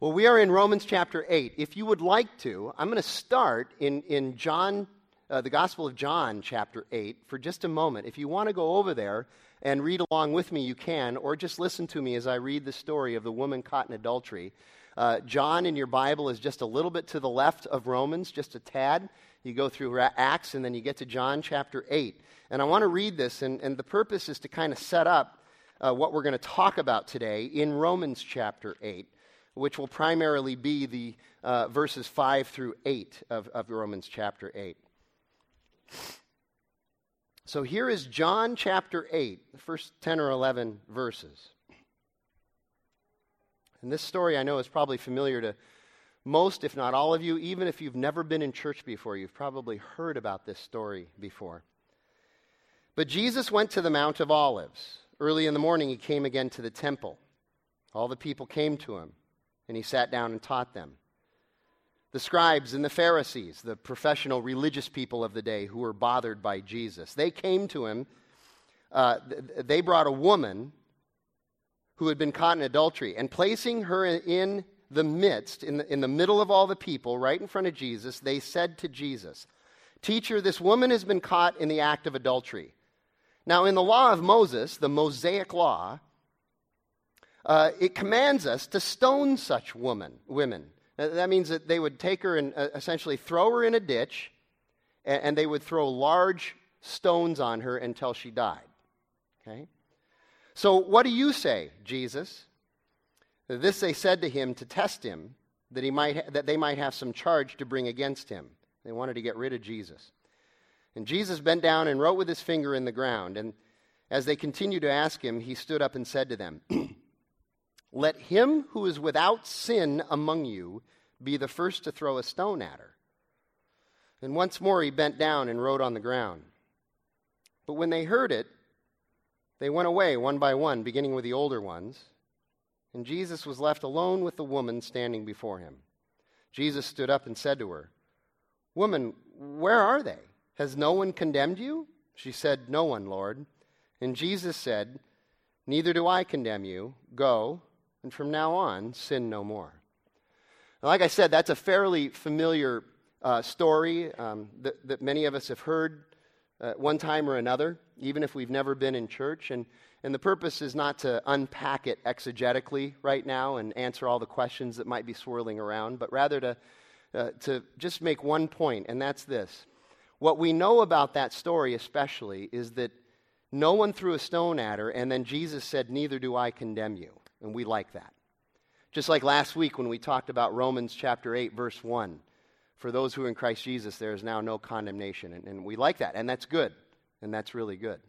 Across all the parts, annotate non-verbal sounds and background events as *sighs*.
Well, we are in Romans chapter 8. If you would like to, I'm going to start in, in John, uh, the Gospel of John, chapter 8, for just a moment. If you want to go over there and read along with me, you can, or just listen to me as I read the story of the woman caught in adultery. Uh, John in your Bible is just a little bit to the left of Romans, just a tad. You go through Acts, and then you get to John chapter 8. And I want to read this, and, and the purpose is to kind of set up uh, what we're going to talk about today in Romans chapter 8 which will primarily be the uh, verses 5 through 8 of, of Romans chapter 8. So here is John chapter 8, the first 10 or 11 verses. And this story I know is probably familiar to most, if not all of you. Even if you've never been in church before, you've probably heard about this story before. But Jesus went to the Mount of Olives. Early in the morning, he came again to the temple. All the people came to him and he sat down and taught them. The scribes and the Pharisees, the professional religious people of the day who were bothered by Jesus, they came to him. Uh, they brought a woman who had been caught in adultery, and placing her in the midst, in the, in the middle of all the people, right in front of Jesus, they said to Jesus, Teacher, this woman has been caught in the act of adultery. Now, in the law of Moses, the Mosaic law, uh, it commands us to stone such woman, women. That means that they would take her and uh, essentially throw her in a ditch, and, they would throw large stones on her until she died. Okay? So, what do you say, Jesus? This they said to him to test him, that, he might ha- that they might have some charge to bring against him. They wanted to get rid of Jesus. And Jesus bent down and wrote with his finger in the ground. And as they continued to ask him, he stood up and said to them, *clears throat* Let him who is without sin among you be the first to throw a stone at her. And once more he bent down and wrote on the ground. But when they heard it, they went away one by one, beginning with the older ones. And Jesus was left alone with the woman standing before him. Jesus stood up and said to her, Woman, where are they? Has no one condemned you? She said, No one, Lord. And Jesus said, Neither do I condemn you. Go and from now on, sin no more. Now, like I said, that's a fairly familiar uh, story um, that, that, many of us have heard uh, one time or another, even if we've never been in church. And, and the purpose is not to unpack it exegetically right now and answer all the questions that might be swirling around, but rather to, uh, to just make one point, and that's this. What we know about that story, especially, is that no one threw a stone at her, and then Jesus said, Neither do I condemn you. And we like that. Just like last week when we talked about Romans chapter 8, verse 1. For those who are in Christ Jesus, there is now no condemnation. And, and we like that, and that's good. And that's really good.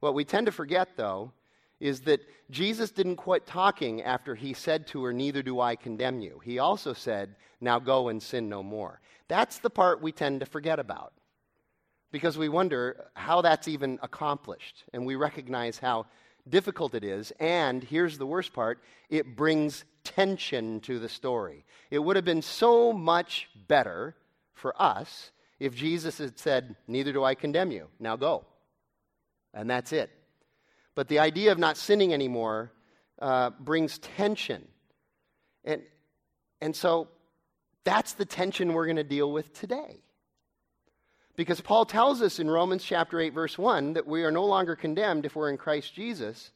What we tend to forget, though, is that Jesus didn't quit talking after he said to her, Neither do I condemn you. He also said, Now go and sin no more. That's the part we tend to forget about because we wonder how that's even accomplished. And we recognize how difficult it is, and here's the worst part it brings tension to the story. It would have been so much better for us if Jesus had said, Neither do I condemn you, now go. And that's it. But the idea of not sinning anymore uh, brings tension. And, and so that's the tension we're going to deal with today. Because Paul tells us in Romans chapter 8, verse 1, that we are no longer condemned if we're in Christ Jesus.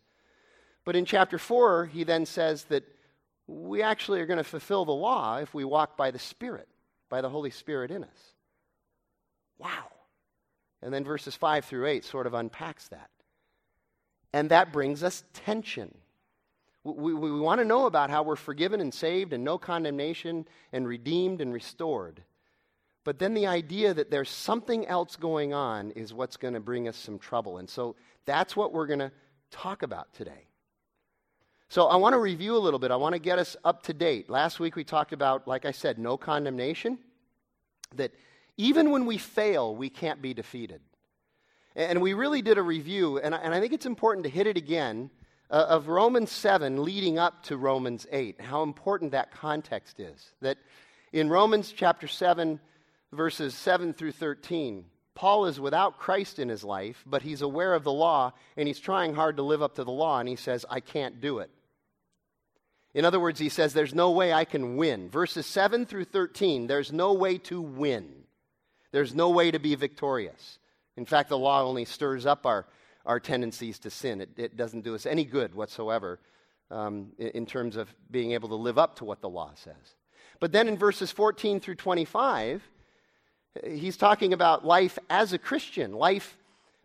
But in chapter 4, he then says that we actually are going to fulfill the law if we walk by the Spirit, by the Holy Spirit in us. Wow. And then verses 5 through 8 sort of unpacks that. And that brings us tension. We, we, we want to know about how we're forgiven and saved and no condemnation and redeemed and restored. But then the idea that there's something else going on is what's going to bring us some trouble. And so that's what we're going to talk about today. So I want to review a little bit. I want to get us up to date. Last week we talked about, like I said, no condemnation. That even when we fail, we can't be defeated. And we really did a review, and I, think it's important to hit it again, uh, of Romans 7 leading up to Romans 8, how important that context is. That in Romans chapter 7, verses 7 through 13. Paul is without Christ in his life, but he's aware of the law and he's trying hard to live up to the law, and he says, I can't do it. In other words, he says, There's no way I can win. Verses 7 through 13, there's no way to win. There's no way to be victorious. In fact, the law only stirs up our, our tendencies to sin. It, it doesn't do us any good whatsoever um, in, in terms of being able to live up to what the law says. But then in verses 14 through 25, he's talking about life as a Christian, life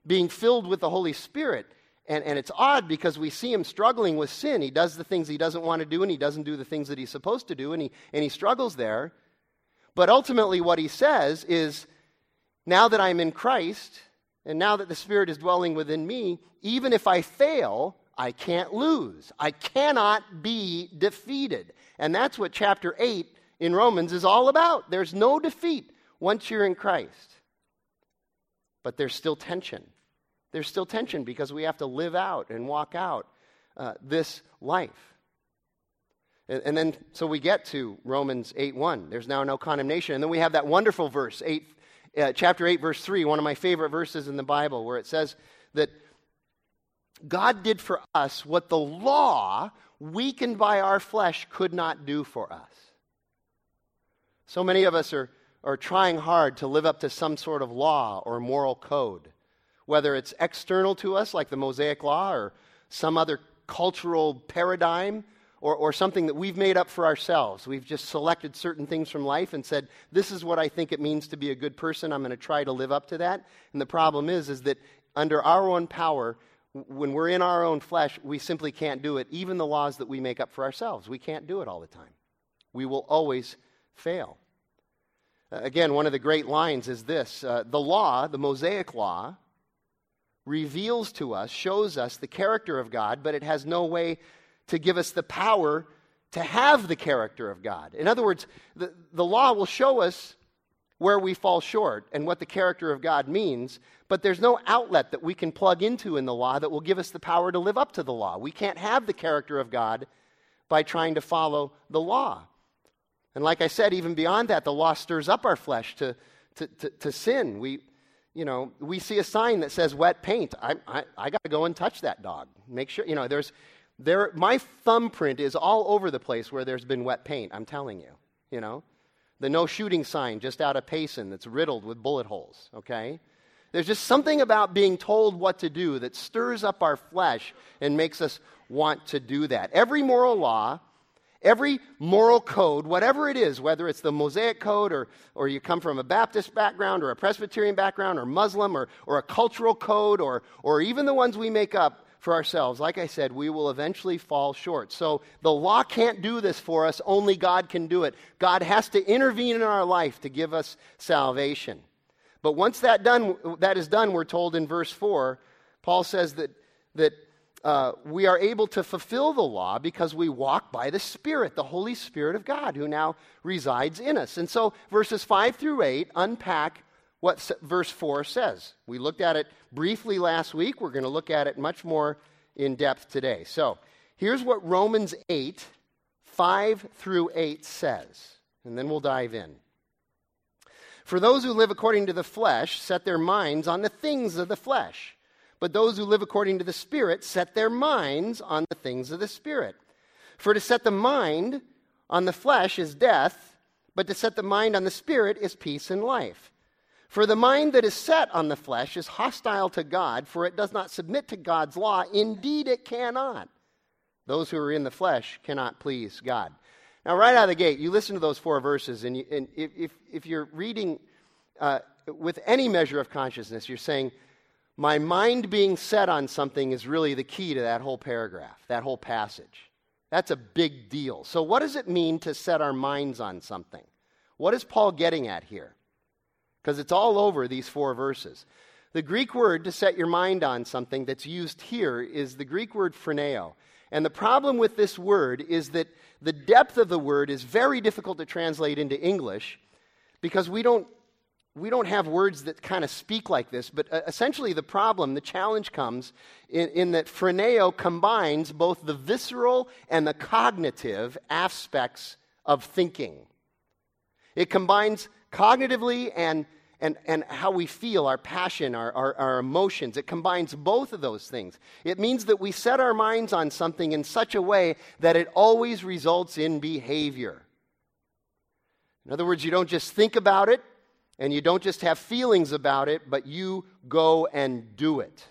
being filled with the Holy Spirit. And, and it's odd because we see him struggling with sin. He does the things he doesn't want to do, and he doesn't do the things that he's supposed to do, and he, and he struggles there. But ultimately, what he says is now that I'm in Christ, and now that the Spirit is dwelling within me, even if I fail, I can't lose. I cannot be defeated. And that's what chapter 8 in Romans is all about. There's no defeat once you're in Christ. But there's still tension there's still tension because we have to live out and walk out uh, this life. And, and, then, so we get to Romans 8 1. There's now no condemnation. And then we have that wonderful verse, 8, uh, chapter 8, verse 3, one of my favorite verses in the Bible, where it says that God did for us what the law, weakened by our flesh, could not do for us. So many of us are, are trying hard to live up to some sort of law or moral code whether it's external to us, like the Mosaic Law, or some other cultural paradigm, or, or something that we've made up for ourselves. We've just selected certain things from life and said, This is what I think it means to be a good person. I'm going to try to live up to that. And the problem is, is that under our own power, when we're in our own flesh, we simply can't do it. Even the laws that we make up for ourselves, we can't do it all the time. We will always fail. Again, one of the great lines is this uh, The law, the Mosaic law, reveals to us, shows us the character of God, but it has no way to give us the power to have the character of God. In other words, the, the law will show us where we fall short and what the character of God means, but there's no outlet that we can plug into in the law that will give us the power to live up to the law. We can't have the character of God by trying to follow the law. And like I said, even beyond that, the law stirs up our flesh to, to, to, to sin. We, you know, we see a sign that says wet paint. I, I, I got to go and touch that dog. Make sure, you know, there's, there, my thumbprint is all over the place where there's been wet paint, I'm telling you, you know. The no shooting sign just out of Payson that's riddled with bullet holes, okay? There's just something about being told what to do that stirs up our flesh and makes us want to do that. Every moral law Every moral code, whatever it is, whether it's the Mosaic Code or, or you come from a Baptist background or a Presbyterian background or Muslim or, or a cultural code or, or even the ones we make up for ourselves, like I said, we will eventually fall short. So the law can't do this for us, only God can do it. God has to intervene in our life to give us salvation. But once that, done, that is done, we're told in verse 4, Paul says that, that uh, we are able to fulfill the law because we walk by the Spirit, the Holy Spirit of God, who now resides in us. And so verses 5 through 8 unpack what verse 4 says. We looked at it briefly last week. We're going to look at it much more in depth today. So here's what Romans 8, 5 through 8 says, and then we'll dive in. For those who live according to the flesh set their minds on the things of the flesh but those who live according to the Spirit set their minds on the things of the Spirit. For to set the mind on the flesh is death, but to set the mind on the Spirit is peace and life. For the mind that is set on the flesh is hostile to God, for it does not submit to God's law. Indeed, it cannot. Those who are in the flesh cannot please God. Now, right out of the gate, you listen to those four verses, and, you, and if, if, if, you're reading uh, with any measure of consciousness, you're saying, my mind being set on something is really the key to that whole paragraph, that whole passage. That's a big deal. So, what does it mean to set our minds on something? What is Paul getting at here? Because it's all over these four verses. The Greek word to set your mind on something that's used here is the Greek word phroneo. And the problem with this word is that the depth of the word is very difficult to translate into English because we don't we don't have words that kind of speak like this, but uh, essentially the problem, the challenge comes in, in, that phroneo combines both the visceral and the cognitive aspects of thinking. It combines cognitively and, and, and how we feel, our passion, our, our, our, emotions. It combines both of those things. It means that we set our minds on something in such a way that it always results in behavior. In other words, you don't just think about it and you don't just have feelings about it, but you go and do it.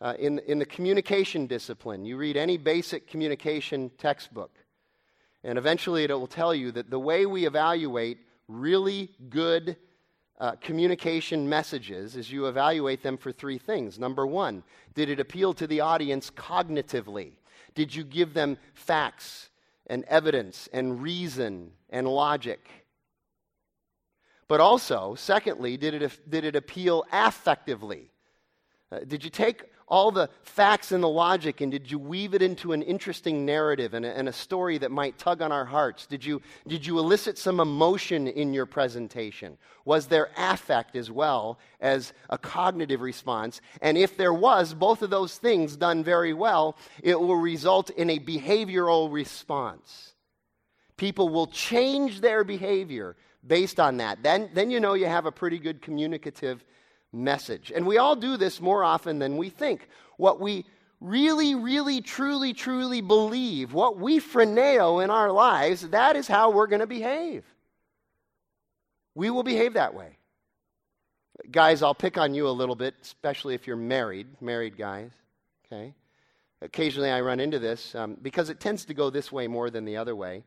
Uh, in, in the communication discipline, you read any basic communication textbook, and eventually it will tell you that the way we evaluate really good uh, communication messages is you evaluate them for three things. Number one, did it appeal to the audience cognitively? Did you give them facts and evidence and reason and logic? But also, secondly, did it, did it appeal affectively? Uh, did you take all the facts and the logic and did you weave it into an interesting narrative and a, and a, story that might tug on our hearts? Did you, did you elicit some emotion in your presentation? Was there affect as well as a cognitive response? And if there was, both of those things done very well, it will result in a behavioral response. People will change their behavior based on that. Then, then you know you have a pretty good communicative message. And we all do this more often than we think. What we really, really, truly, truly believe, what we phroneo in our lives, that is how we're going to behave. We will behave that way. Guys, I'll pick on you a little bit, especially if you're married, married guys, okay? Occasionally I run into this um, because it tends to go this way more than the other way.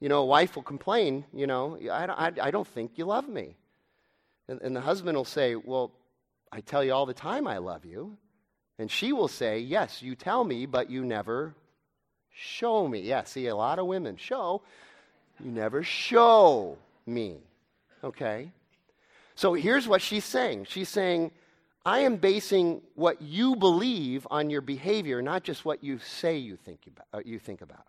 You know, a wife will complain, you know, I, I, I don't think you love me. And, and the husband will say, Well, I tell you all the time I love you. And she will say, Yes, you tell me, but you never show me. Yeah, see, a lot of women show. You never show me. Okay? So here's what she's saying she's saying, I am basing what you believe on your behavior, not just what you say you think about. You think about.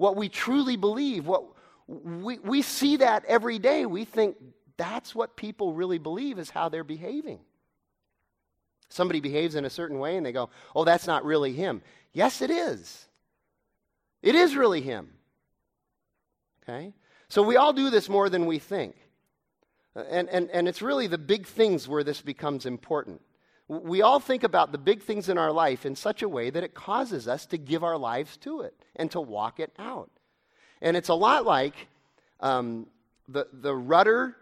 What we truly believe, what we, we see that every day. We think that's what people really believe is how they're behaving. Somebody behaves in a certain way and they go, oh, that's not really him. Yes, it is. It is really him. Okay? So we all do this more than we think. And, and, and it's really the big things where this becomes important. We all think about the big things in our life in such a way that it causes us to give our lives to it and to walk it out. And it's a lot like um, the, the rudder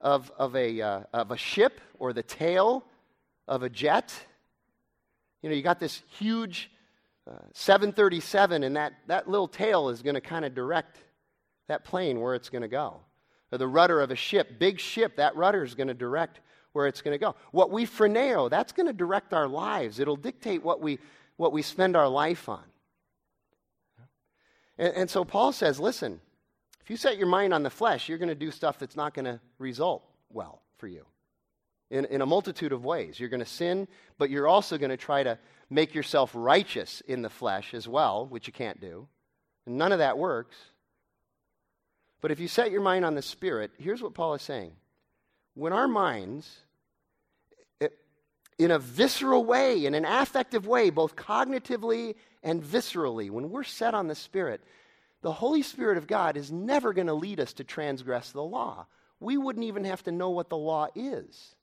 of, of, a, uh, of a ship or the tail of a jet. You know, you got this huge uh, 737, and that, that little tail is going to kind of direct that plane where it's going to go. Or the rudder of a ship, big ship, that rudder is going to direct where it's going to go. What we phroneo, that's going to direct our lives. It'll dictate what we, what we spend our life on. And, and so Paul says, listen, if you set your mind on the flesh, you're going to do stuff that's not going to result well for you in, in a multitude of ways. You're going to sin, but you're also going to try to make yourself righteous in the flesh as well, which you can't do. None of that works. But if you set your mind on the Spirit, here's what Paul is saying. When our minds, eh, in a visceral way, in an affective way, both cognitively and viscerally, when we're set on the Spirit, the Holy Spirit of God is never going to lead us to transgress the law. We wouldn't even have to know what the law is.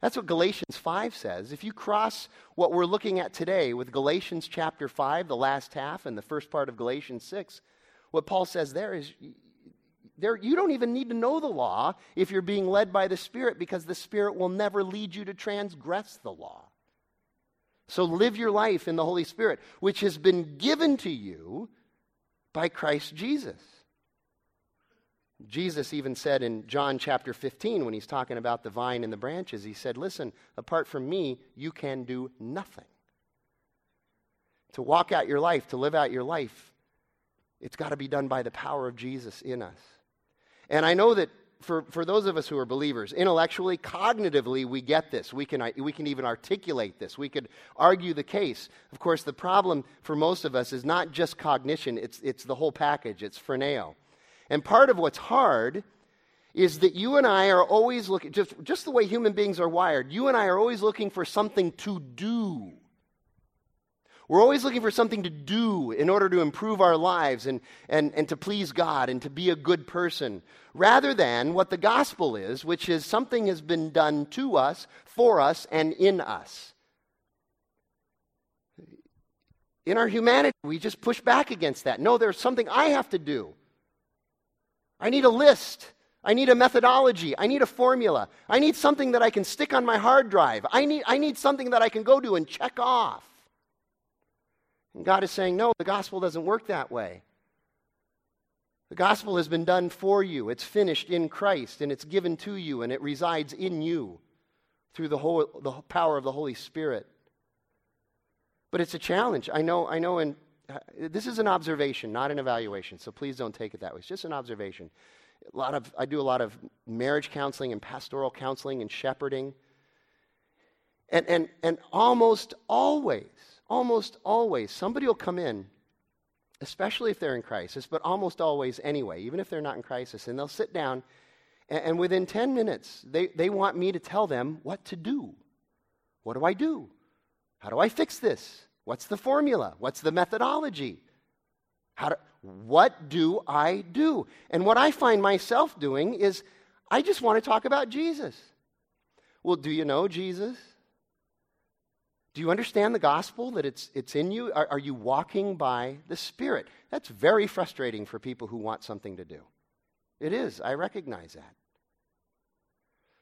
That's what Galatians 5 says. If you cross what we're looking at today with Galatians chapter 5, the last half, and the first part of Galatians 6, what Paul says there is there, you don't even need to know the law if you're being led by the Spirit because the Spirit will never lead you to transgress the law. So live your life in the Holy Spirit, which has been given to you by Christ Jesus. Jesus even said in John chapter 15, when he's talking about the vine and the branches, he said, Listen, apart from me, you can do nothing. To walk out your life, to live out your life, it's got to be done by the power of Jesus in us. And I know that for, for those of us who are believers, intellectually, cognitively, we get this. We can, we can even articulate this. We could argue the case. Of course, the problem for most of us is not just cognition, it's, it's the whole package, it's phroneo. And part of what's hard is that you and I are always looking, just, just the way human beings are wired, you and I are always looking for something to do. We're always looking for something to do in order to improve our lives and, and, and to please God and to be a good person, rather than what the gospel is, which is something has been done to us, for us, and in us. In our humanity, we just push back against that. No, there's something I have to do. I need a list. I need a methodology. I need a formula. I need something that I can stick on my hard drive. I need, I need something that I can go to and check off. And God is saying, no, the gospel doesn't work that way. The gospel has been done for you. It's finished in Christ, and it's given to you, and it resides in you through the, whole, the power of the Holy Spirit. But it's a challenge. I know, I know, and uh, this is an observation, not an evaluation, so please don't take it that way. It's just an observation. A lot of, I do a lot of marriage counseling and pastoral counseling and shepherding. And, and, and almost always, almost always, somebody will come in, especially if they're in crisis, but almost always anyway, even if they're not in crisis, and they'll sit down, and, and within 10 minutes, they, they want me to tell them what to do. What do I do? How do I fix this? What's the formula? What's the methodology? How do, what do I do? And what I find myself doing is I just want to talk about Jesus. Well, do you know Jesus? Do you understand the gospel that it's, it's in you? Are, are you walking by the Spirit? That's very frustrating for people who want something to do. It is. I recognize that.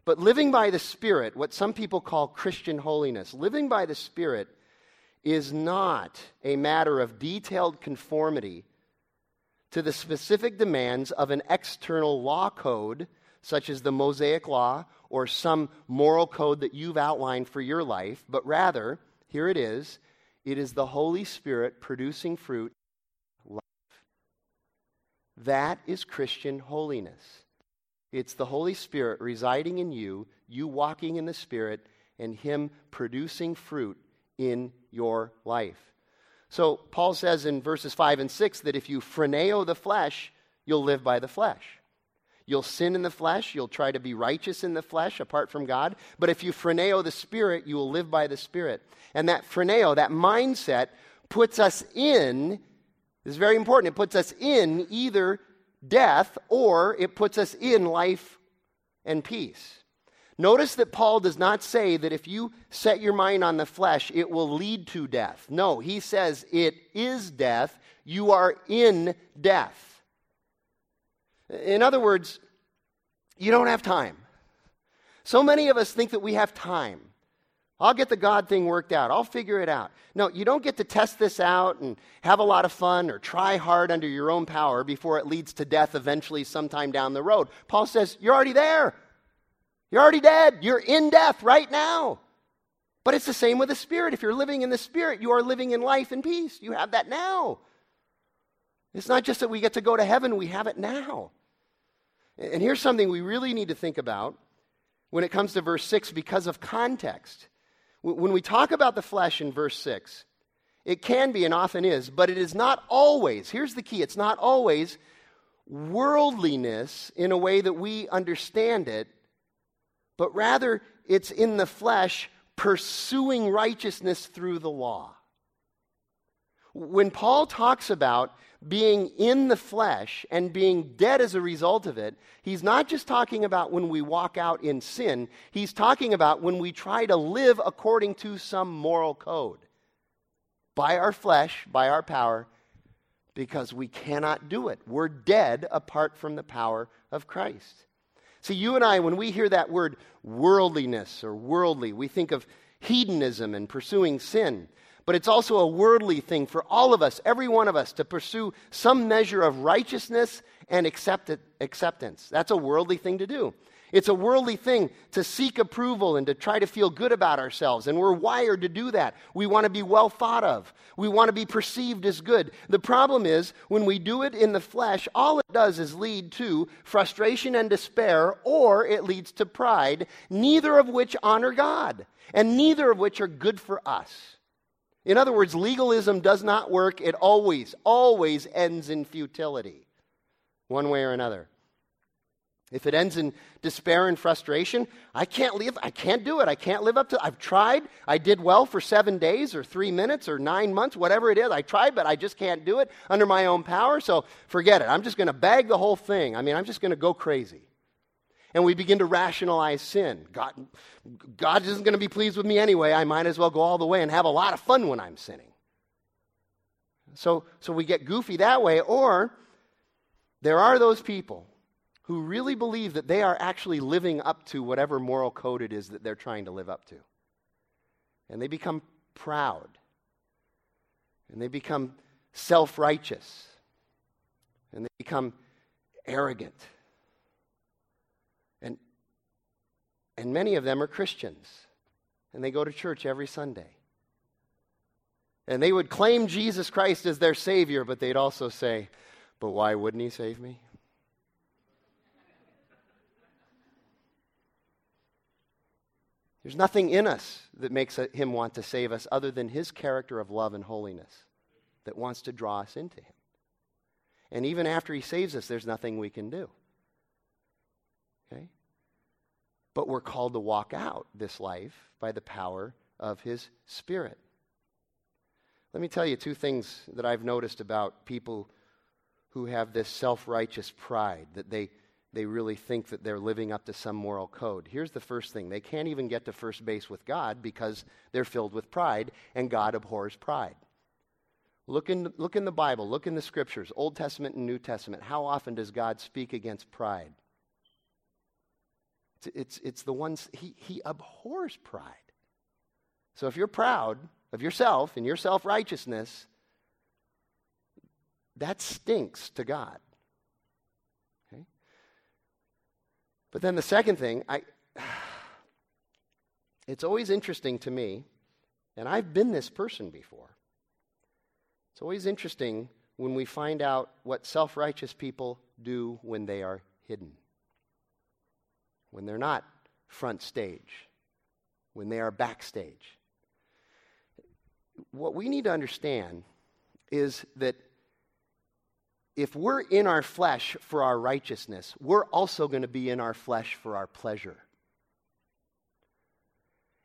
But living by the Spirit, what some people call Christian holiness, living by the Spirit is not a matter of detailed conformity to the specific demands of an external law code, such as the Mosaic Law or some moral code that you've outlined for your life, but rather, here it is, it is the Holy Spirit producing fruit life. That is Christian holiness. It's the Holy Spirit residing in you, you walking in the Spirit, and Him producing fruit in your life. So Paul says in verses 5 and 6 that if you phroneo the flesh, you'll live by the flesh. You'll sin in the flesh, you'll try to be righteous in the flesh apart from God, but if you phroneo the spirit, you will live by the spirit. And that phroneo, that mindset puts us in this is very important. It puts us in either death or it puts us in life and peace. Notice that Paul does not say that if you set your mind on the flesh, it will lead to death. No, he says it is death. You are in death. In other words, you don't have time. So many of us think that we have time. I'll get the God thing worked out. I'll figure it out. No, you don't get to test this out and have a lot of fun or try hard under your own power before it leads to death eventually sometime down the road. Paul says, You're already there. You're already dead. You're in death right now. But it's the same with the Spirit. If you're living in the Spirit, you are living in life and peace. You have that now. It's not just that we get to go to heaven, we have it now. And here's something we really need to think about when it comes to verse 6 because of context. When we talk about the flesh in verse 6, it can be and often is, but it is not always, here's the key it's not always worldliness in a way that we understand it but rather it's in the flesh pursuing righteousness through the law. When Paul talks about being in the flesh and being dead as a result of it, he's not just talking about when we walk out in sin, he's talking about when we try to live according to some moral code by our flesh, by our power, because we cannot do it. We're dead apart from the power of Christ. See, you and I, when we hear that word worldliness or worldly, we think of hedonism and pursuing sin. But it's also a worldly thing for all of us, every one of us, to pursue some measure of righteousness and accept acceptance. That's a worldly thing to do. It's a worldly thing to seek approval and to try to feel good about ourselves. And we're wired to do that. We want to be well thought of, we want to be perceived as good. The problem is, when we do it in the flesh, all it does is lead to frustration and despair, or it leads to pride, neither of which honor God, and neither of which are good for us. In other words, legalism does not work. It always, always ends in futility, one way or another. If it ends in despair and frustration, I can't live, I can't do it. I can't live up to I've tried. I did well for 7 days or 3 minutes or 9 months, whatever it is. I tried, but I just can't do it under my own power, so forget it. I'm just going to bag the whole thing. I mean, I'm just going to go crazy. And we begin to rationalize sin. God, God isn't going to be pleased with me anyway. I might as well go all the way and have a lot of fun when I'm sinning. So, so we get goofy that way, or there are those people who really believe that they are actually living up to whatever moral code it is that they're trying to live up to. And they become proud. And they become self righteous. And they become arrogant. And, and many of them are Christians. And they go to church every Sunday. And they would claim Jesus Christ as their Savior, but they'd also say, But why wouldn't He save me? There's nothing in us that makes him want to save us other than his character of love and holiness that wants to draw us into him. And even after he saves us, there's nothing we can do. Okay? But we're called to walk out this life by the power of his spirit. Let me tell you two things that I've noticed about people who have this self righteous pride that they they really think that they're living up to some moral code. Here's the first thing they can't even get to first base with God because they're filled with pride, and God abhors pride. Look in, look in the Bible, look in the scriptures, Old Testament and New Testament. How often does God speak against pride? It's, it's, the ones, he, he abhors pride. So if you're proud of yourself and your self righteousness, that stinks to God. Okay? But then the second thing, I, *sighs* it's always interesting to me, and I've been this person before. It's always interesting when we find out what self righteous people do when they are hidden, when they're not front stage, when they are backstage. What we need to understand is that if we're in our flesh for our righteousness, we're also going to be in our flesh for our pleasure.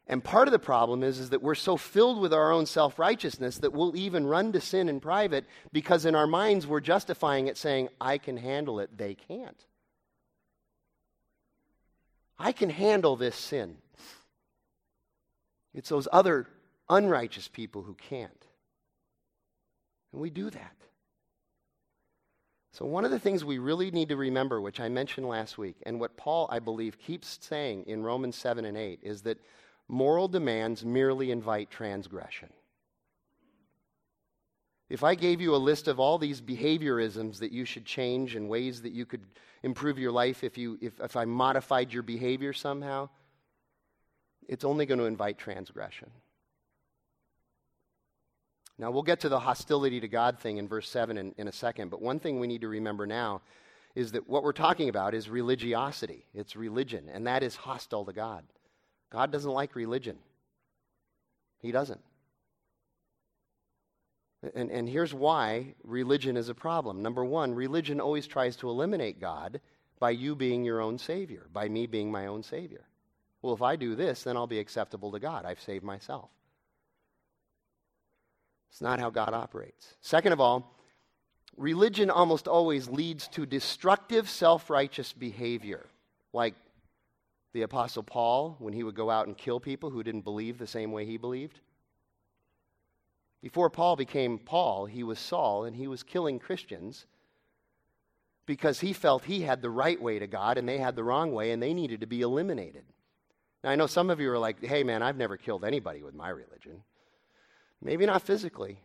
And part of the problem is, is that we're so filled with our own self righteousness that we'll even run to sin in private because in our minds we're justifying it saying, I can handle it, they can't. I can handle this sin. It's those other unrighteous people who can't. And we do that. So, one of the things we really need to remember, which I mentioned last week, and what Paul, I believe, keeps saying in Romans 7 and 8, is that moral demands merely invite transgression. If I gave you a list of all these behaviorisms that you should change and ways that you could improve your life if, you, if, if I modified your behavior somehow, it's only going to invite transgression. Now, we'll get to the hostility to God thing in verse 7 in, in a second, but one thing we need to remember now is that what we're talking about is religiosity. It's religion, and that is hostile to God. God doesn't like religion, He doesn't. And, and here's why religion is a problem. Number one, religion always tries to eliminate God by you being your own Savior, by me being my own Savior. Well, if I do this, then I'll be acceptable to God. I've saved myself. It's not how God operates. Second of all, religion almost always leads to destructive, self righteous behavior, like the Apostle Paul when he would go out and kill people who didn't believe the same way he believed. Before Paul became Paul, he was Saul, and he was killing Christians because he felt he had the right way to God and they had the wrong way and they needed to be eliminated. Now, I know some of you are like, hey, man, I've never killed anybody with my religion. Maybe not physically.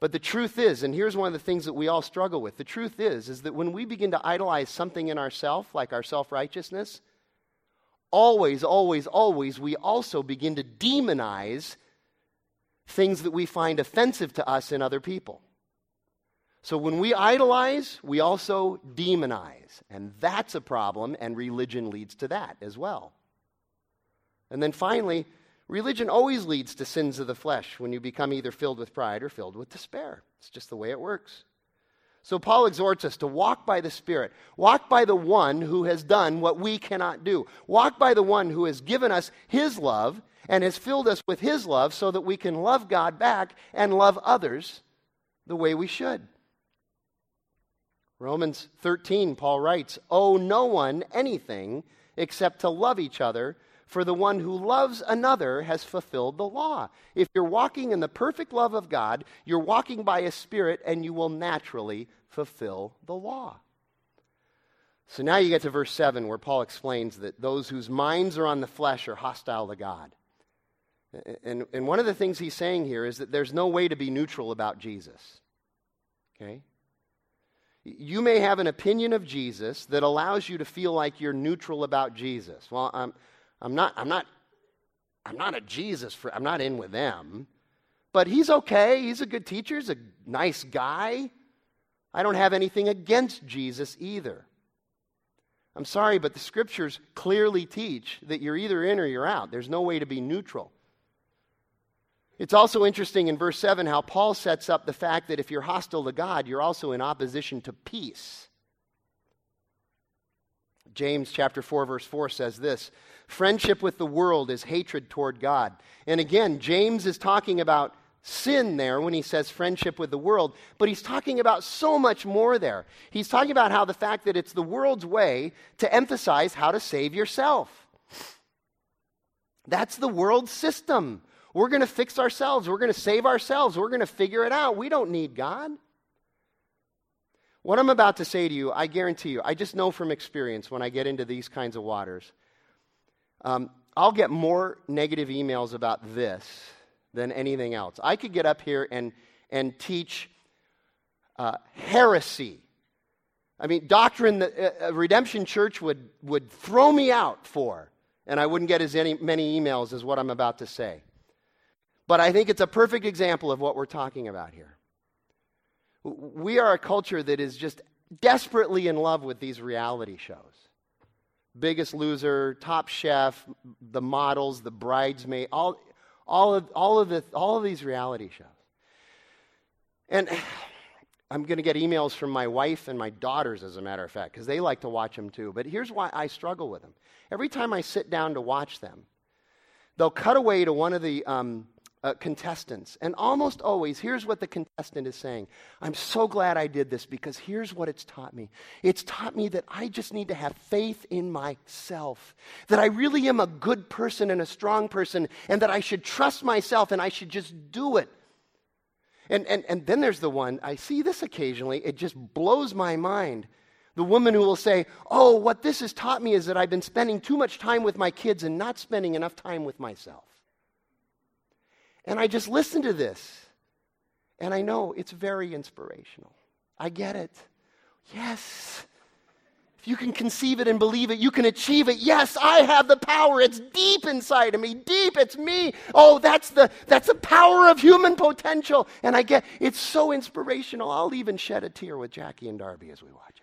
But the truth is, and here's one of the things that we all struggle with the truth is, is that when we begin to idolize something in ourself, like our self righteousness, always, always, always, we also begin to demonize things that we find offensive to us in other people. So when we idolize, we also demonize. And that's a problem, and religion leads to that as well. And then finally, Religion always leads to sins of the flesh when you become either filled with pride or filled with despair. It's just the way it works. So Paul exhorts us to walk by the Spirit. Walk by the one who has done what we cannot do. Walk by the one who has given us his love and has filled us with his love so that we can love God back and love others the way we should. Romans 13, Paul writes, Owe no one anything except to love each other, for the one who loves another has fulfilled the law. If you're walking in the perfect love of God, you're walking by a spirit, and you will naturally fulfill the law. So now you get to verse 7, where Paul explains that those whose minds are on the flesh are hostile to God. And, and one of the things he's saying here is that there's no way to be neutral about Jesus. Okay? You may have an opinion of Jesus that allows you to feel like you're neutral about Jesus. Well, I'm, I'm not, I'm not, I'm not a Jesus for, I'm not in with them. But he's okay. He's a good teacher. He's a nice guy. I don't have anything against Jesus either. I'm sorry, but the scriptures clearly teach that you're either in or you're out. There's no way to be neutral. It's also interesting in verse 7 how Paul sets up the fact that if you're hostile to God, you're also in opposition to peace. James chapter 4 verse 4 says this, friendship with the world is hatred toward God. And again, James is talking about sin there when he says friendship with the world, but he's talking about so much more there. He's talking about how the fact that it's the world's way to emphasize how to save yourself. That's the world system. We're going to fix ourselves. We're going to save ourselves. We're going to figure it out. We don't need God. What I'm about to say to you, I guarantee you, I just know from experience when I get into these kinds of waters, um, I'll get more negative emails about this than anything else. I could get up here and, and teach uh, heresy. I mean, doctrine that a uh, uh, Redemption Church would, would throw me out for, and I wouldn't get as any, many emails as what I'm about to say. But I think it's a perfect example of what we're talking about here. We are a culture that is just desperately in love with these reality shows. Biggest Loser, Top Chef, the models, the bridesmaid, all, all, of, all, of, the, all of these reality shows. And *sighs* I'm going to get emails from my wife and my daughters, as a matter of fact, because they like to watch them too. But here's why I struggle with them. Every time I sit down to watch them, they'll cut away to one of the um, uh, contestants. And almost always, here's what the contestant is saying I'm so glad I did this because here's what it's taught me. It's taught me that I just need to have faith in myself, that I really am a good person and a strong person, and that I should trust myself and I should just do it. And, and, and then there's the one, I see this occasionally, it just blows my mind. The woman who will say, Oh, what this has taught me is that I've been spending too much time with my kids and not spending enough time with myself. And I just listen to this. And I know it's very inspirational. I get it. Yes. If you can conceive it and believe it, you can achieve it. Yes, I have the power. It's deep inside of me. Deep, it's me. Oh, that's the that's the power of human potential. And I get it's so inspirational. I'll even shed a tear with Jackie and Darby as we watch it.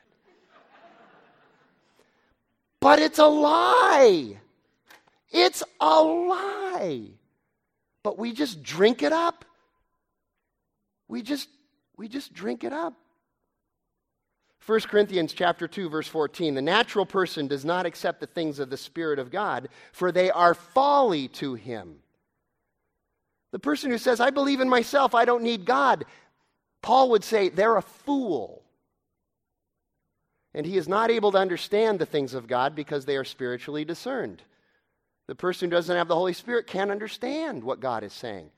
But it's a lie. It's a lie but we just drink it up. We just we just drink it up. 1 Corinthians chapter 2 verse 14 the natural person does not accept the things of the spirit of God for they are folly to him. The person who says I believe in myself I don't need God Paul would say they're a fool. And he is not able to understand the things of God because they are spiritually discerned. The person who doesn't have the Holy Spirit can't understand what God is saying.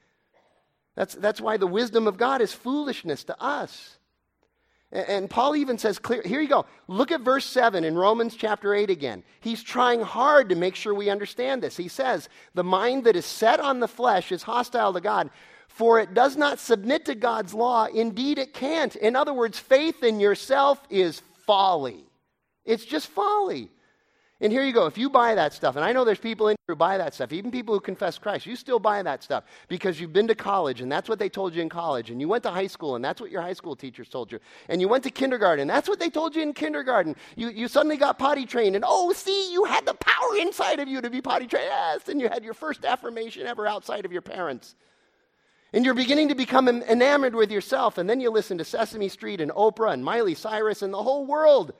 That's, that's why the wisdom of God is foolishness to us. And, and Paul even says clear, here you go. Look at verse 7 in Romans chapter 8 again. He's trying hard to make sure we understand this. He says, The mind that is set on the flesh is hostile to God, for it does not submit to God's law. Indeed, it can't. In other words, faith in yourself is folly. It's just folly. And here you go. If you buy that stuff, and I know there's people in here who buy that stuff, even people who confess Christ, you still buy that stuff because you've been to college and that's what they told you in college, and you went to high school and that's what your high school teachers told you, and you went to kindergarten, and that's what they told you in kindergarten. You, you suddenly got potty trained, and oh, see, you had the power inside of you to be potty trained. Yes, and you had your first affirmation ever outside of your parents. And you're beginning to become enamored with yourself. And then you listen to Sesame Street and Oprah and Miley Cyrus and the whole world.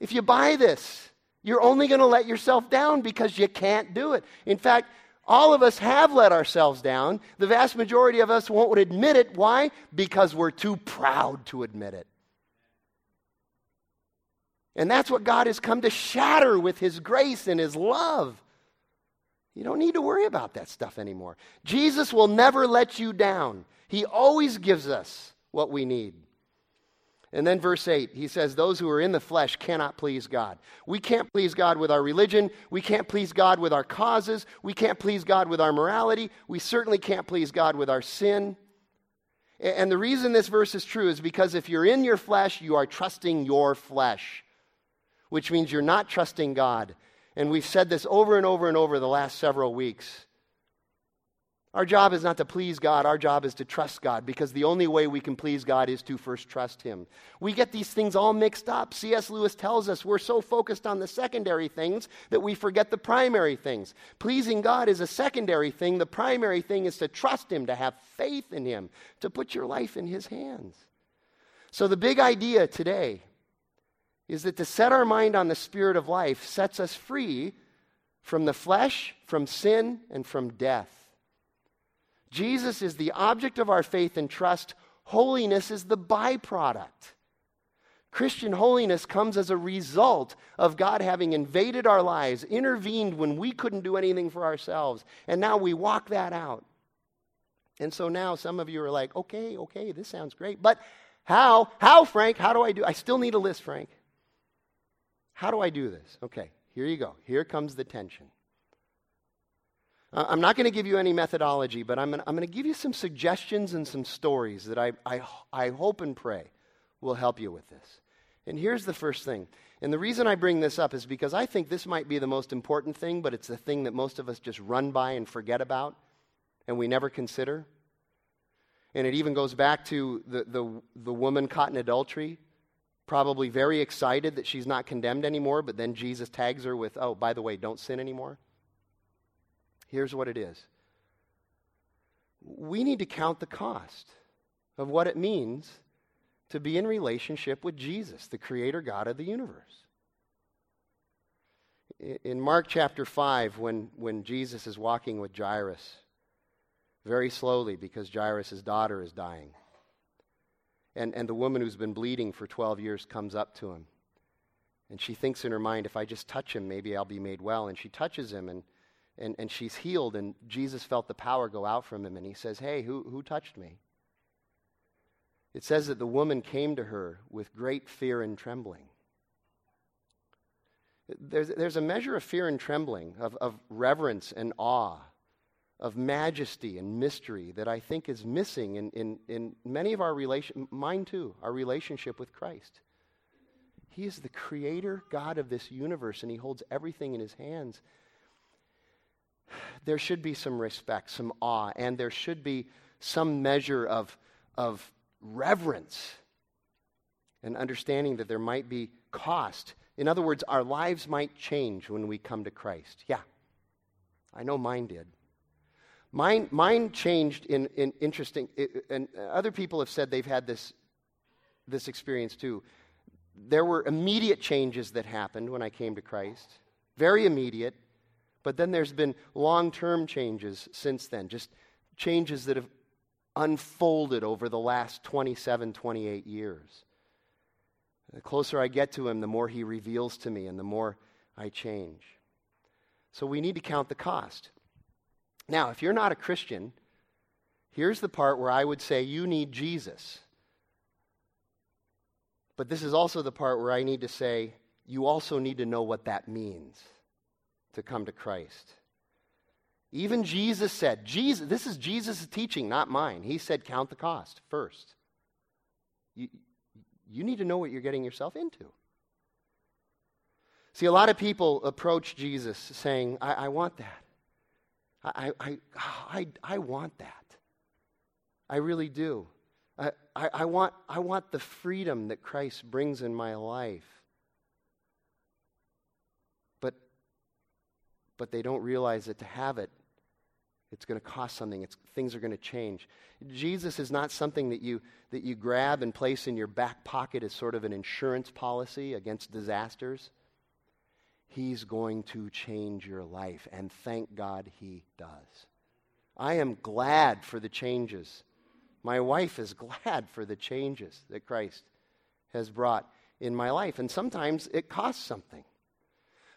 If you buy this, you're only going to let yourself down because you can't do it. In fact, all of us have let ourselves down. The vast majority of us won't admit it. Why? Because we're too proud to admit it. And that's what God has come to shatter with His grace and His love. You don't need to worry about that stuff anymore. Jesus will never let you down, He always gives us what we need. And then verse 8, he says, Those who are in the flesh cannot please God. We can't please God with our religion. We can't please God with our causes. We can't please God with our morality. We certainly can't please God with our sin. And the reason this verse is true is because if you're in your flesh, you are trusting your flesh, which means you're not trusting God. And we've said this over and over and over the last several weeks. Our job is not to please God, our job is to trust God because the only way we can please God is to first trust Him. We get these things all mixed up. C.S. Lewis tells us we're so focused on the secondary things that we forget the primary things. Pleasing God is a secondary thing, the primary thing is to trust Him, to have faith in Him, to put your life in His hands. So, the big idea today is that to set our mind on the Spirit of life sets us free from the flesh, from sin, and from death. Jesus is the object of our faith and trust. Holiness is the byproduct. Christian holiness comes as a result of God having invaded our lives, intervened when we couldn't do anything for ourselves, and now we walk that out. And so now some of you are like, okay, okay, this sounds great, but how? How, Frank? How do I do? I still need a list, Frank. How do I do this? Okay, here you go. Here comes the tension. Uh, I'm not going to give you any methodology, but I'm going to give you some suggestions and some stories that I, I, I hope and pray will help you with this. And here's the first thing. And the reason I bring this up is because I think this might be the most important thing, but it's the thing that most of us just run by and forget about and we never consider. And it even goes back to the, the, the woman caught in adultery, probably very excited that she's not condemned anymore, but then Jesus tags her with, oh, by the way, don't sin anymore. Here's what it is we need to count the cost of what it means to be in relationship with Jesus, the creator God of the universe. In Mark chapter 5, when, when Jesus is walking with Jairus, very slowly because Jairus' daughter is dying, and, and the woman who's been bleeding for 12 years comes up to him. And she thinks in her mind, if I just touch him, maybe I'll be made well. And she touches him, and and, and she's healed, and Jesus felt the power go out from him, and he says, Hey, who, who touched me? It says that the woman came to her with great fear and trembling. There's, there's a measure of fear and trembling, of, of reverence and awe, of majesty and mystery that I think is missing in, in, in many of our relation, mine too, our relationship with Christ. He is the creator God of this universe, and He holds everything in His hands there should be some respect, some awe, and there should be some measure of, of reverence and understanding that there might be cost. In other words, our lives might change when we come to Christ. Yeah, I know mine did. Mine, mine changed in, in interesting, and other people have said they've had this, this experience too. There were immediate changes that happened when I came to Christ, very immediate. But then there's been long term changes since then, just changes that have unfolded over the last 27, 28 years. The closer I get to Him, the more He reveals to me and the more I change. So we need to count the cost. Now, if you're not a Christian, here's the part where I would say you need Jesus. But this is also the part where I need to say you also need to know what that means to come to Christ. Even Jesus said, Jesus, this is Jesus' teaching, not mine. He said, count the cost first. You, you need to know what you're getting yourself into. See, a lot of people approach Jesus saying, I, I want that. I, I, I, ah, I, want that. I really do. I, I, I, want, I want the freedom that Christ brings in my life. But they don't realize that to have it, It's going to cost something. It's, things are going to change. Jesus is not something that you, that you grab and place in your back pocket as sort of an insurance policy against disasters. He's going to change your life, and thank God he does. I am glad for the changes. My wife is *laughs* glad for the changes that Christ has brought in my life. And sometimes it costs something.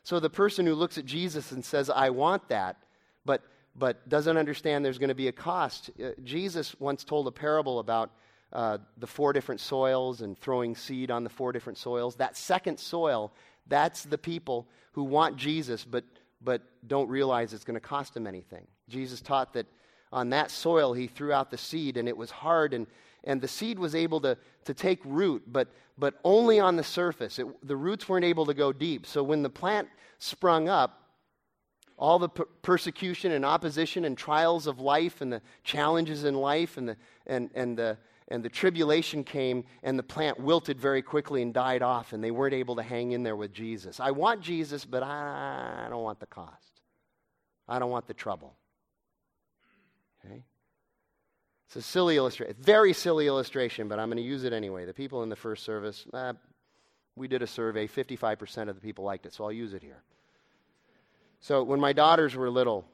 So the person who looks at Jesus and says, I want that, but, but doesn't understand there's going to be a cost. Uh, Jesus once told a parable about uh, the four different soils and throwing seed on the four different soils. That second soil, that's the people who want Jesus but, but don't realize it's going to cost them anything. Jesus taught that on that soil he threw out the seed and it was hard and, and the seed was able to, to take root, but, but only on the surface. It, the roots weren't able to go deep. So when the plant sprung up, all the per- persecution and opposition and trials of life and the challenges in life and the, and, and, the, and the tribulation came, and the plant wilted very quickly and died off, and they weren't able to hang in there with Jesus. I want Jesus, but I, I don't want the cost. I don't want the trouble. Okay? It's a silly illustration, very silly illustration, but I'm going to use it anyway. The people in the first service, uh, we did a survey, 55% of the people liked it, so I'll use it here. So when my daughters were little,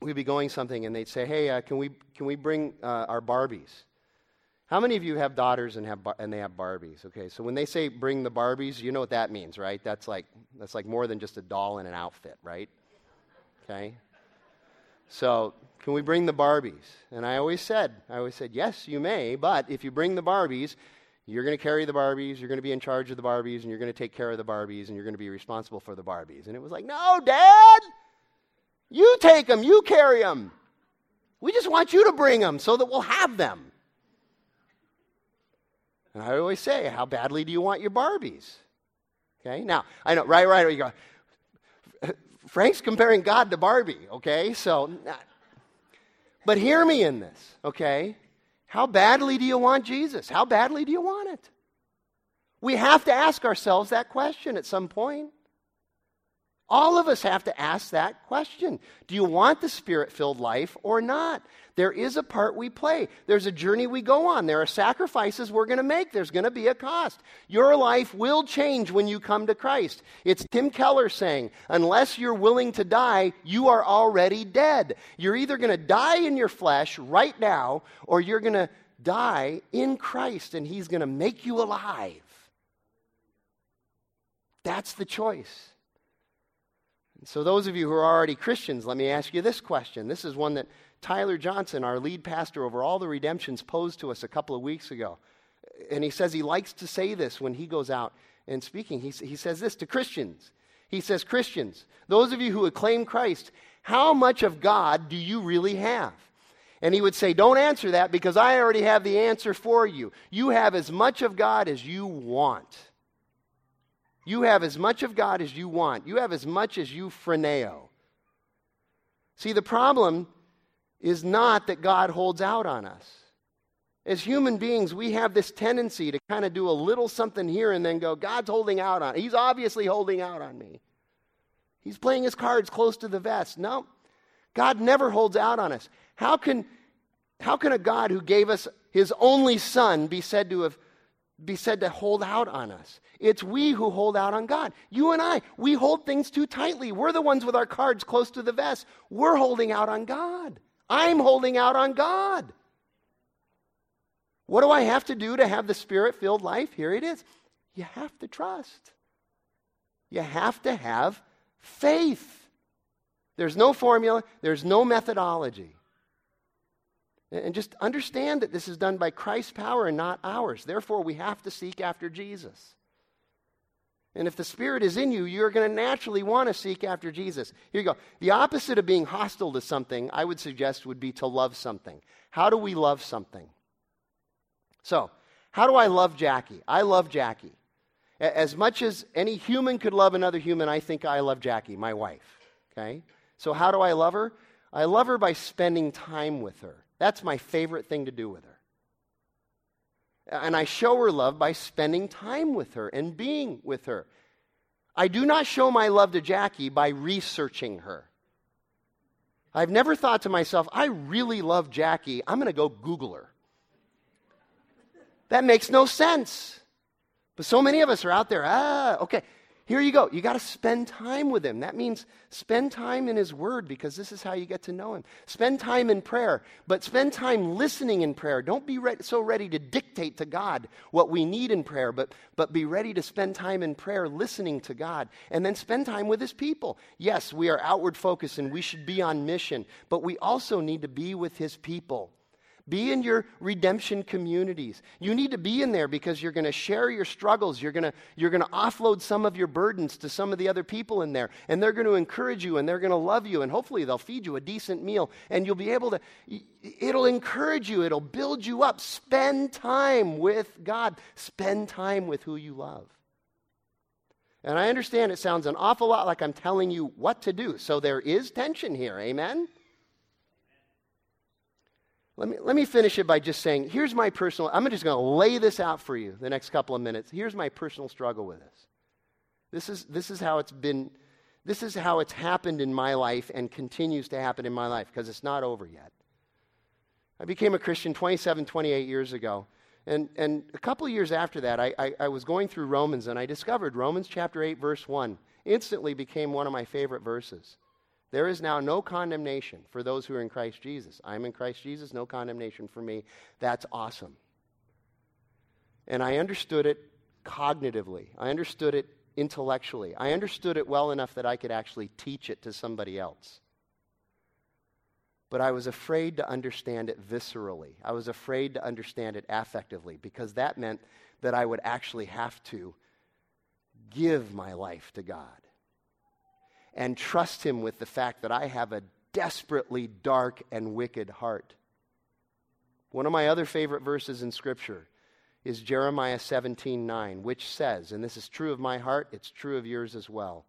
we'd be going something and they'd say, "Hey, uh, can we can we bring uh, our Barbies?" How many of you have daughters and have bar- and they have Barbies? Okay, so when they say bring the Barbies, you know what that means, right? That's like that's like more than just a doll and an outfit, right? Okay. So can we bring the Barbies? And I always said, I always said, yes, you may, but if you bring the Barbies, you're going to carry the Barbies, you're going to be in charge of the Barbies, and you're going to take care of the Barbies, and you're going to be responsible for the Barbies. And it was like, no, Dad, you take them, you carry them. We just want you to bring them so that we'll have them. And I always say, how badly do you want your Barbies? Okay, now, I know, right, right, you go, Frank's comparing God to Barbie, okay? So, but hear me in this, okay? How badly do you want Jesus? How badly do you want it? We have to ask ourselves that question at some point. All of us have to ask that question. Do you want the spirit filled life or not? There is a part we play. There's a journey we go on. There are sacrifices we're going to make. There's going to be a cost. Your life will change when you come to Christ. It's Tim Keller saying, unless you're willing to die, you are already dead. You're either going to die in your flesh right now, or you're going to die in Christ and He's going to make you alive. That's the choice. So, those of you who are already Christians, let me ask you this question. This is one that Tyler Johnson, our lead pastor over all the redemptions, posed to us a couple of weeks ago. And he says he likes to say this when he goes out and speaking. He, he says this to Christians. He says, Christians, those of you who acclaim Christ, how much of God do you really have? And he would say, Don't answer that because I already have the answer for you. You have as much of God as you want. You have as much of God as you want. You have as much as you phroneo. See, the problem is not that God holds out on us. As human beings, we have this tendency to kind of do a little something here and then go, God's holding out on. He's obviously holding out on me. He's playing his cards close to the vest. No, God never holds out on us. How can, how can a God who gave us his only son be said to have be said to hold out on us. It's we who hold out on God. You and I, we hold things too tightly. We're the ones with our cards close to the vest. We're holding out on God. I'm holding out on God. What do I have to do to have the spirit filled life? Here it is. You have to trust. You have to have faith. There's no formula, there's no methodology. And just understand that this is done by Christ's power and not ours. Therefore, we have to seek after Jesus. And if the Spirit is in you, you're going to naturally want to seek after Jesus. Here you go. The opposite of being hostile to something, I would suggest, would be to love something. How do we love something? So, how do I love Jackie? I love Jackie. As much as any human could love another human, I think I love Jackie, my wife. Okay? So, how do I love her? I love her by spending time with her. That's my favorite thing to do with her. And I show her love by spending time with her and being with her. I do not show my love to Jackie by researching her. I've never thought to myself, I really love Jackie. I'm going to go Google her. That makes no sense. But so many of us are out there, ah, okay, here you go. You got to spend time with him. That means spend time in his word because this is how you get to know him. Spend time in prayer, but spend time listening in prayer. Don't be re- so ready to dictate to God what we need in prayer, but, but be ready to spend time in prayer listening to God and then spend time with his people. Yes, we are outward focused and we should be on mission, but we also need to be with his people. Be in your redemption communities. You need to be in there because you're going to share your struggles. You're going to you're to offload some of your burdens to some of the other people in there, and they're going to encourage you and they're going to love you, and hopefully they'll feed you a decent meal, and you'll be able to. It'll encourage you. It'll build you up. Spend time with God. Spend time with who you love. And I understand it sounds an awful lot like I'm telling you what to do. So there is tension here. Amen. Let me, let me finish it by just saying here's my personal, I'm just going to lay this out for you the next couple of minutes. Here's my personal struggle with this. This is, this is how it's been, this is how it's happened in my life and continues to happen in my life because it's not over yet. I became a Christian 27, 28 years ago. And, and a couple of years after that, I, I, I was going through Romans and I discovered Romans chapter 8, verse 1 instantly became one of my favorite verses. There is now no condemnation for those who are in Christ Jesus. I'm in Christ Jesus, no condemnation for me. That's awesome. And I understood it cognitively, I understood it intellectually. I understood it well enough that I could actually teach it to somebody else. But I was afraid to understand it viscerally. I was afraid to understand it affectively because that meant that I would actually have to give my life to God and trust Him with the fact that I have a desperately dark and wicked heart. One of my other favorite verses in Scripture is Jeremiah 17 9, which says, and this is true of my heart, it's true of yours as well.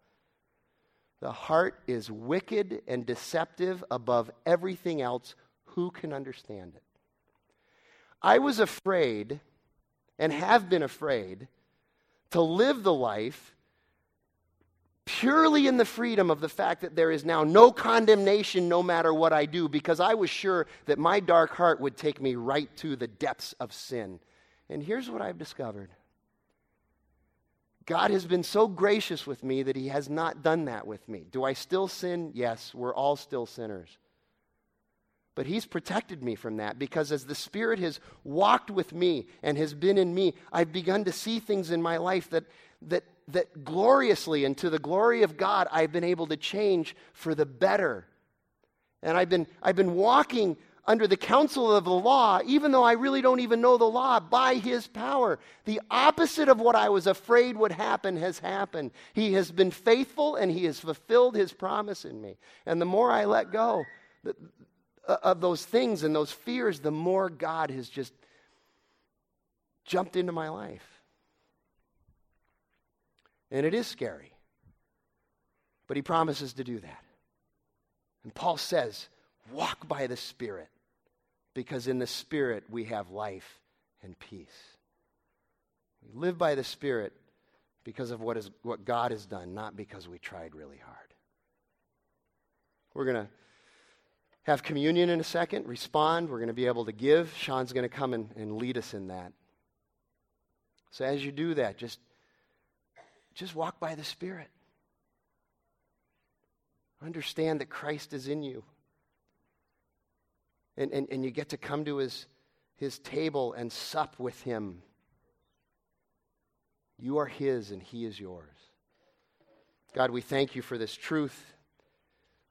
The heart is wicked and deceptive above everything else. Who can understand it? I was afraid and have been afraid to live the life purely in the freedom of the fact that there is now no condemnation no matter what I do, because I was sure that my dark heart would take me right to the depths of sin. And here's what I've discovered God has been so gracious with me that He has not done that with me. Do I still sin? Yes, we're all still sinners. But he's protected me from that because as the Spirit has walked with me and has been in me, I've begun to see things in my life that, that that gloriously and to the glory of God, I've been able to change for the better. And I've been, I've been walking under the counsel of the law, even though I really don't even know the law, by his power. The opposite of what I was afraid would happen has happened. He has been faithful and he has fulfilled his promise in me. And the more I let go uh, of those things and those fears, the more God has just jumped into my life. And it is scary. But he promises to do that. And Paul says, walk by the Spirit, because in the Spirit we have life and peace. We live by the Spirit because of what, is, what God has done, not because we tried really hard. We're going to have communion in a second, respond. We're going to be able to give. Sean's going to come and, and lead us in that. So as you do that, just just walk by the Spirit. Understand that Christ is in you. And, and, and you get to come to his, his table and sup with him. You are his and he is yours. God, we thank you for this truth.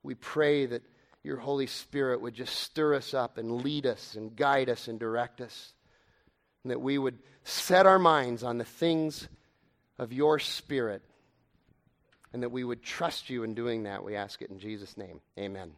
We pray that your Holy Spirit would just stir us up and lead us and guide us and direct us. And that we would set our minds on the things of your Spirit, and that we would trust you in doing that. We ask it in Jesus' name. Amen.